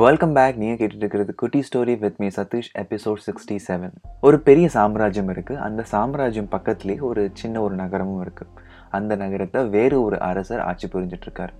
Welcome back நீங்கள் கேட்டுட்டு இருக்கிறது Kutti story with me Satish episode sixty seven ஒரு பெரிய சாம்ராஜ்யம் இருக்குது அந்த சாம்ராஜ்யம் பக்கத்துலேயே ஒரு சின்ன ஒரு நகரமும் இருக்குது அந்த நகரத்தை வேறு ஒரு அரசர் ஆட்சி புரிஞ்சிட்ருக்காரு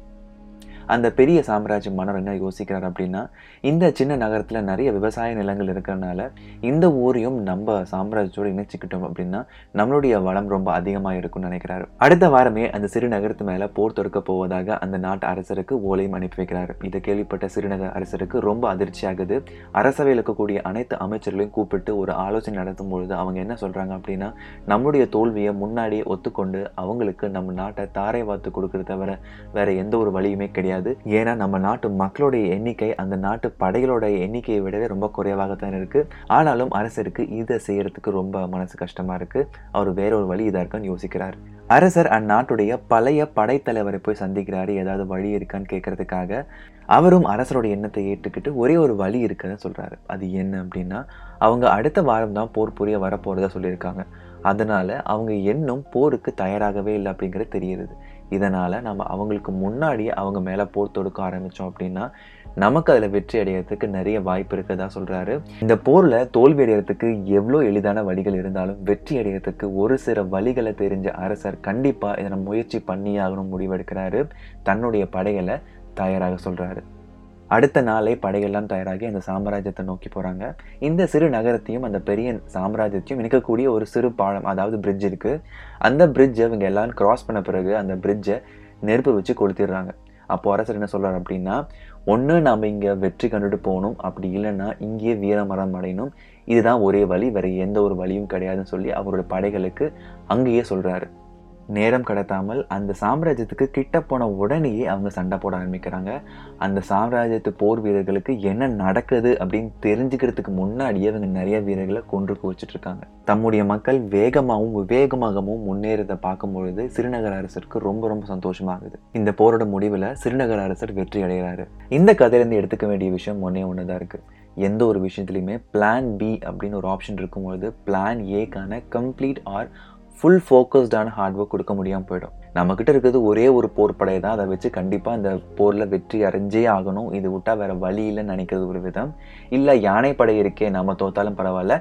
அந்த பெரிய சாம்ராஜ்ய மன்னர் என்ன யோசிக்கிறார் அப்படின்னா இந்த சின்ன நகரத்தில் நிறைய விவசாய நிலங்கள் இருக்கிறனால இந்த ஊரையும் நம்ம சாம்ராஜ்யத்தோடு இணைச்சிக்கிட்டோம் அப்படின்னா நம்மளுடைய வளம் ரொம்ப அதிகமாக இருக்கும்னு நினைக்கிறாரு. அடுத்த வாரமே அந்த சிறு நகரத்து மேலே போர் தொடுக்க போவதாக அந்த நாட்டு அரசருக்கு ஓலையும் அனுப்பி வைக்கிறார். இதை கேள்விப்பட்ட சிறுநகர் அரசருக்கு ரொம்ப அதிர்ச்சியாகுது அரசவையில் இருக்கக்கூடிய அனைத்து அமைச்சர்களையும் கூப்பிட்டு ஒரு ஆலோசனை நடத்தும் பொழுது அவங்க என்ன சொல்கிறாங்க அப்படின்னா நம்மளுடைய தோல்வியை முன்னாடியே ஒத்துக்கொண்டு அவங்களுக்கு நம்ம நாட்டை தாரை வாத்து கொடுக்கறத தவிர வேற எந்த ஒரு வழியுமே கிடையாது. ஏன்னா நம்ம நாட்டு மக்களுடைய எண்ணிக்கை அந்த நாட்டு படைகளோட எண்ணிக்கையை விடவே ரொம்ப குறைவாகத்தான் இருக்கு. ஆனாலும் அரசருக்கு இதை செய்யறதுக்கு ரொம்ப மனசு கஷ்டமா இருக்கு. அவர் வேற ஒரு வழி இதா இருக்கான்னு யோசிக்கிறார். அரசர் அந்நாட்டுடைய பழைய படைத்தலைவரை போய் சந்திக்கிறாரு. ஏதாவது வழி இருக்கான்னு கேட்கறதுக்காக. அவரும் அரசரோட எண்ணத்தை ஏற்றுக்கிட்டு ஒரே ஒரு வழி இருக்குன்னு சொல்றாரு. அது என்ன அப்படின்னா அவங்க அடுத்த வாரம் தான் போர் புரிய வரப்போறதா சொல்லியிருக்காங்க. அதனால் அவங்க இன்னும் போருக்கு தயாராகவே இல்லை அப்படிங்கிறது தெரியுது இதனால் நம்ம அவங்களுக்கு முன்னாடியே அவங்க மேலே போர் தொடுக்க ஆரம்பித்தோம் அப்படின்னா நமக்கு அதில் வெற்றி அடையிறதுக்கு நிறைய வாய்ப்பு இருக்கதா சொல்கிறாரு இந்த போரில் தோல்வி அடைகிறதுக்கு எவ்வளோ எளிதான வழிகள் இருந்தாலும் வெற்றி அடைகிறதுக்கு ஒரு சில வழிகளை தெரிஞ்ச அரசர் கண்டிப்பாக இதை முயற்சி பண்ணி ஆகணும் முடிவெடுக்கிறாரு. தன்னுடைய படைகளை தயாராக சொல்கிறாரு அடுத்த நாளே படைகள்லாம் தயாராகி அந்த சாம்ராஜ்யத்தை நோக்கி போகிறாங்க இந்த சிறு நகரத்தையும் அந்த பெரிய சாம்ராஜ்யத்தையும் இணைக்கக்கூடிய ஒரு சிறு பாலம் அதாவது பிரிட்ஜ் இருக்குது அந்த பிரிட்ஜை இவங்க எல்லாரும் கிராஸ் பண்ண பிறகு அந்த பிரிட்ஜை நெருப்பு வச்சு கொளுத்திடுறாங்க. அப்போ அரசர் என்ன சொல்கிறார் அப்படின்னா ஒன்று நாம் இங்கே வெற்றி கண்டுட்டு போகணும். அப்படி இல்லைன்னா இங்கேயே வீரமரம் அடையணும். இதுதான் ஒரே வழி வேறு எந்த ஒரு வழியும் கிடையாதுன்னு சொல்லி அவரோட படைகளுக்கு அங்கேயே சொல்கிறாரு நேரம் கடத்தாமல் அந்த சாம்ராஜ்யத்துக்கு கிட்ட போன உடனேயே அவங்க சண்டை போட ஆரம்பிக்கிறாங்க. அந்த சாம்ராஜ்யத்து போர் வீரர்களுக்கு என்ன நடக்குது அப்படின்னு தெரிஞ்சுக்கிறதுக்கு முன்னாடியே அவங்க நிறைய வீரர்களை கொன்று குவிச்சிட்டு இருக்காங்க. தம்முடைய மக்கள் வேகமாகவும் விவேகமாகவும் முன்னேறதை பார்க்கும் பொழுது சிறுநகர அரசருக்கு ரொம்ப ரொம்ப சந்தோஷமாகுது. இந்த போரோட முடிவில் சிறுநகர அரசர் வெற்றி அடைகிறாரு. இந்த கதையிலேருந்து எடுத்துக்க வேண்டிய விஷயம் ஒன்றே ஒன்று தான் இருக்குது எந்த ஒரு விஷயத்துலையுமே பிளான் பி அப்படின்னு ஒரு ஆப்ஷன் இருக்கும்பொழுது பிளான் ஏக்கான கம்ப்ளீட் ஆர் ஃபுல் ஃபோக்கஸ்டான ஹார்ட் ஒர்க் கொடுக்க முடியாமல் போயிடும். நம்மக்கிட்ட இருக்கிறது ஒரே ஒரு போர் படை தான். அதை வச்சு கண்டிப்பாக இந்த போரில் வெற்றி அடைஞ்சே ஆகணும். இது விட்டால் வேறு வழி இல்லைன்னு நினைக்கிறது ஒரு விதம். இல்லை யானைப்படை இருக்கே நம்ம தோத்தாலும் பரவாயில்ல.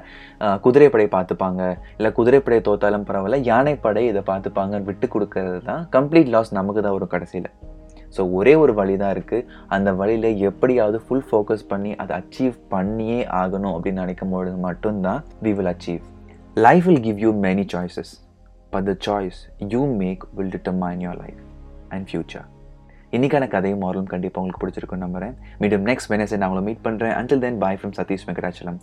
குதிரைப்படை பார்த்துப்பாங்க. இல்லை குதிரைப்படை தோத்தாலும் பரவாயில்ல. யானைப்படை இதை பார்த்துப்பாங்கன்னு விட்டு கொடுக்கறது தான் கம்ப்ளீட் லாஸ் நமக்கு தான் வரும் கடைசியில். ஸோ ஒரே ஒரு வழி தான் இருக்குது அந்த வழியில் எப்படியாவது ஃபுல் ஃபோக்கஸ் பண்ணி அதை அச்சீவ் பண்ணியே ஆகணும் அப்படின்னு நினைக்கும் பொழுது மட்டும்தான் we will achieve Life will give you many choices, but the choice you make will determine your life and future. இன்னைக்கான கதையும் மாரலும் கண்டிப்பாக உங்களுக்கு பிடிச்சிருக்குன்னு நம்புறேன். மீண்டும் நெக்ஸ்ட் வெனஸ்டே நான் உங்களை மீட் பண்ணுறேன் until then bye from Satish Megarachalam